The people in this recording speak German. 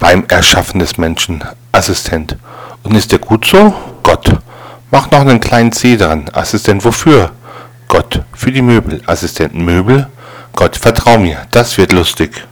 beim Erschaffen des Menschen. Assistent. Und ist der gut so? Gott. Mach noch einen kleinen C dran. Assistent wofür? Gott. Für die Möbel. Assistent Möbel? Gott, vertrau mir, das wird lustig.